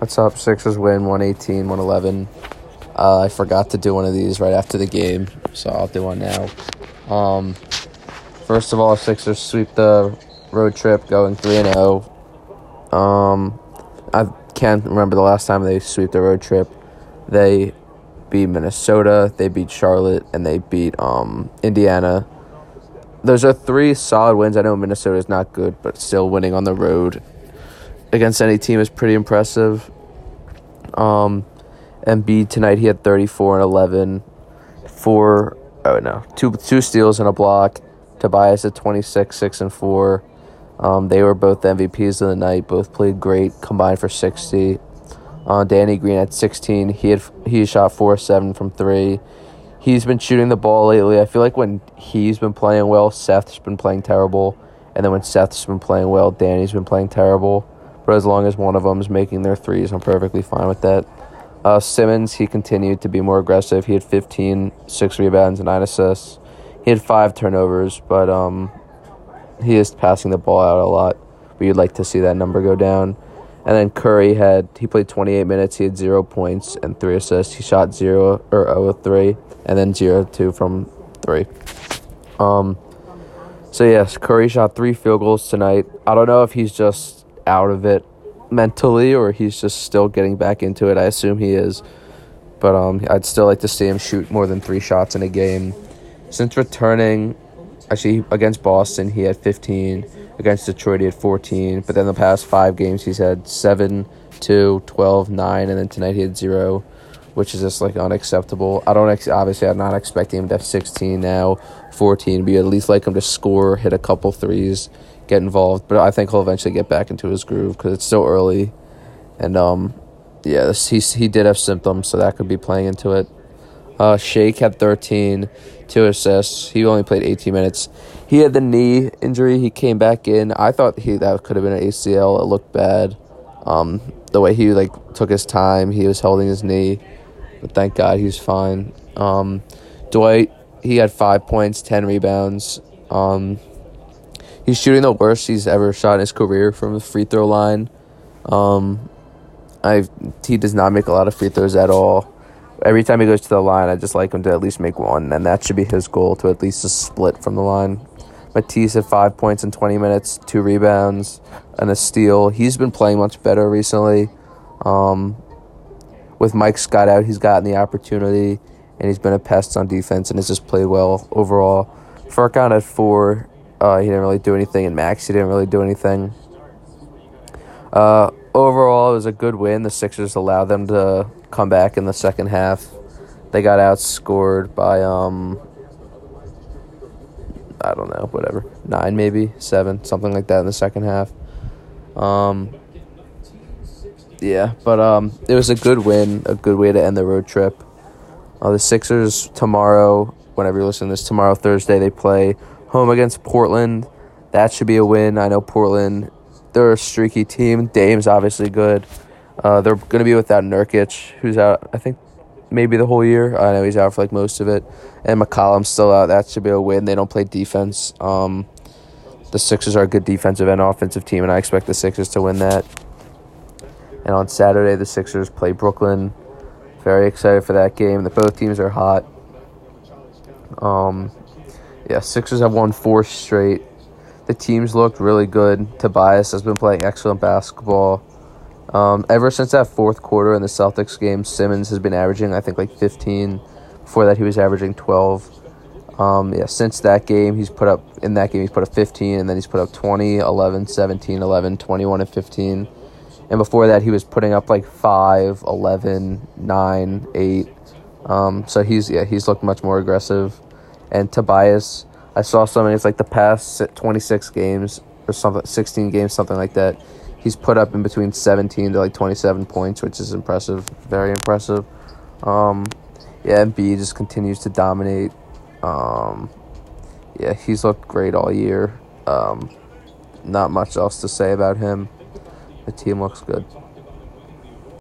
What's up? Sixers win 118, 111. Uh, I forgot to do one of these right after the game, so I'll do one now. Um, first of all, Sixers sweep the road trip, going 3 and 0. Um, I can't remember the last time they sweep the road trip. They beat Minnesota, they beat Charlotte, and they beat um, Indiana. Those are three solid wins. I know Minnesota is not good, but still winning on the road against any team is pretty impressive. Um, Embiid tonight he had 34 and 11, four oh no two two steals and a block. Tobias at 26, six and four. Um, they were both MVPs of the night. Both played great, combined for 60. Uh, Danny Green at 16. He had he shot four seven from three. He's been shooting the ball lately. I feel like when he's been playing well, Seth's been playing terrible, and then when Seth's been playing well, Danny's been playing terrible. But as long as one of them is making their threes, I'm perfectly fine with that. Uh, Simmons, he continued to be more aggressive. He had 15, six rebounds, and nine assists. He had five turnovers, but um, he is passing the ball out a lot. But you'd like to see that number go down. And then Curry had he played 28 minutes. He had zero points and three assists. He shot zero or 0 3, and then zero two from three. Um. So yes, Curry shot three field goals tonight. I don't know if he's just out of it mentally or he's just still getting back into it. I assume he is. But um, I'd still like to see him shoot more than three shots in a game. Since returning, actually against Boston, he had 15. Against Detroit, he had 14. But then the past five games, he's had 7, 2, 12, 9, and then tonight he had 0, which is just like unacceptable. I don't, ex- obviously, I'm not expecting him to have 16 now, 14, but you at least like him to score, hit a couple threes, get involved. But I think he'll eventually get back into his groove because it's still early. And um, yeah, he, he did have symptoms, so that could be playing into it. Uh, Shake had 13, two assists. He only played 18 minutes. He had the knee injury. He came back in. I thought he that could have been an ACL. It looked bad. Um, the way he like took his time, he was holding his knee, but thank God he's fine. Um, Dwight, he had five points, ten rebounds. Um, he's shooting the worst he's ever shot in his career from the free throw line. Um, I he does not make a lot of free throws at all every time he goes to the line, I just like him to at least make one, and that should be his goal to at least split from the line. Matisse had five points in 20 minutes, two rebounds, and a steal. He's been playing much better recently. Um, with Mike Scott out, he's gotten the opportunity, and he's been a pest on defense and has just played well overall. Furkan at four, uh, he didn't really do anything, and Max, he didn't really do anything. Uh, overall, it was a good win. The Sixers allowed them to come back in the second half. They got outscored by um I don't know, whatever. 9 maybe, 7, something like that in the second half. Um yeah, but um it was a good win, a good way to end the road trip. Uh, the Sixers tomorrow, whenever you listen to this, tomorrow Thursday they play home against Portland. That should be a win. I know Portland they're a streaky team. Dame's obviously good. Uh, they're going to be without Nurkic, who's out, I think, maybe the whole year. I know he's out for like most of it. And McCollum's still out. That should be a win. They don't play defense. Um, the Sixers are a good defensive and offensive team, and I expect the Sixers to win that. And on Saturday, the Sixers play Brooklyn. Very excited for that game. The both teams are hot. Um, yeah, Sixers have won four straight. The teams looked really good. Tobias has been playing excellent basketball. Um, ever since that fourth quarter in the Celtics game, Simmons has been averaging, I think, like 15. Before that, he was averaging 12. Um, yeah, since that game, he's put up, in that game, he's put up 15, and then he's put up 20, 11, 17, 11, 21, and 15. And before that, he was putting up like 5, 11, 9, 8. Um, so he's, yeah, he's looked much more aggressive. And Tobias, I saw something, it's like the past 26 games, or something, 16 games, something like that he's put up in between 17 to like 27 points, which is impressive, very impressive. Um, yeah, Embiid just continues to dominate. Um, yeah, he's looked great all year. Um, not much else to say about him. The team looks good.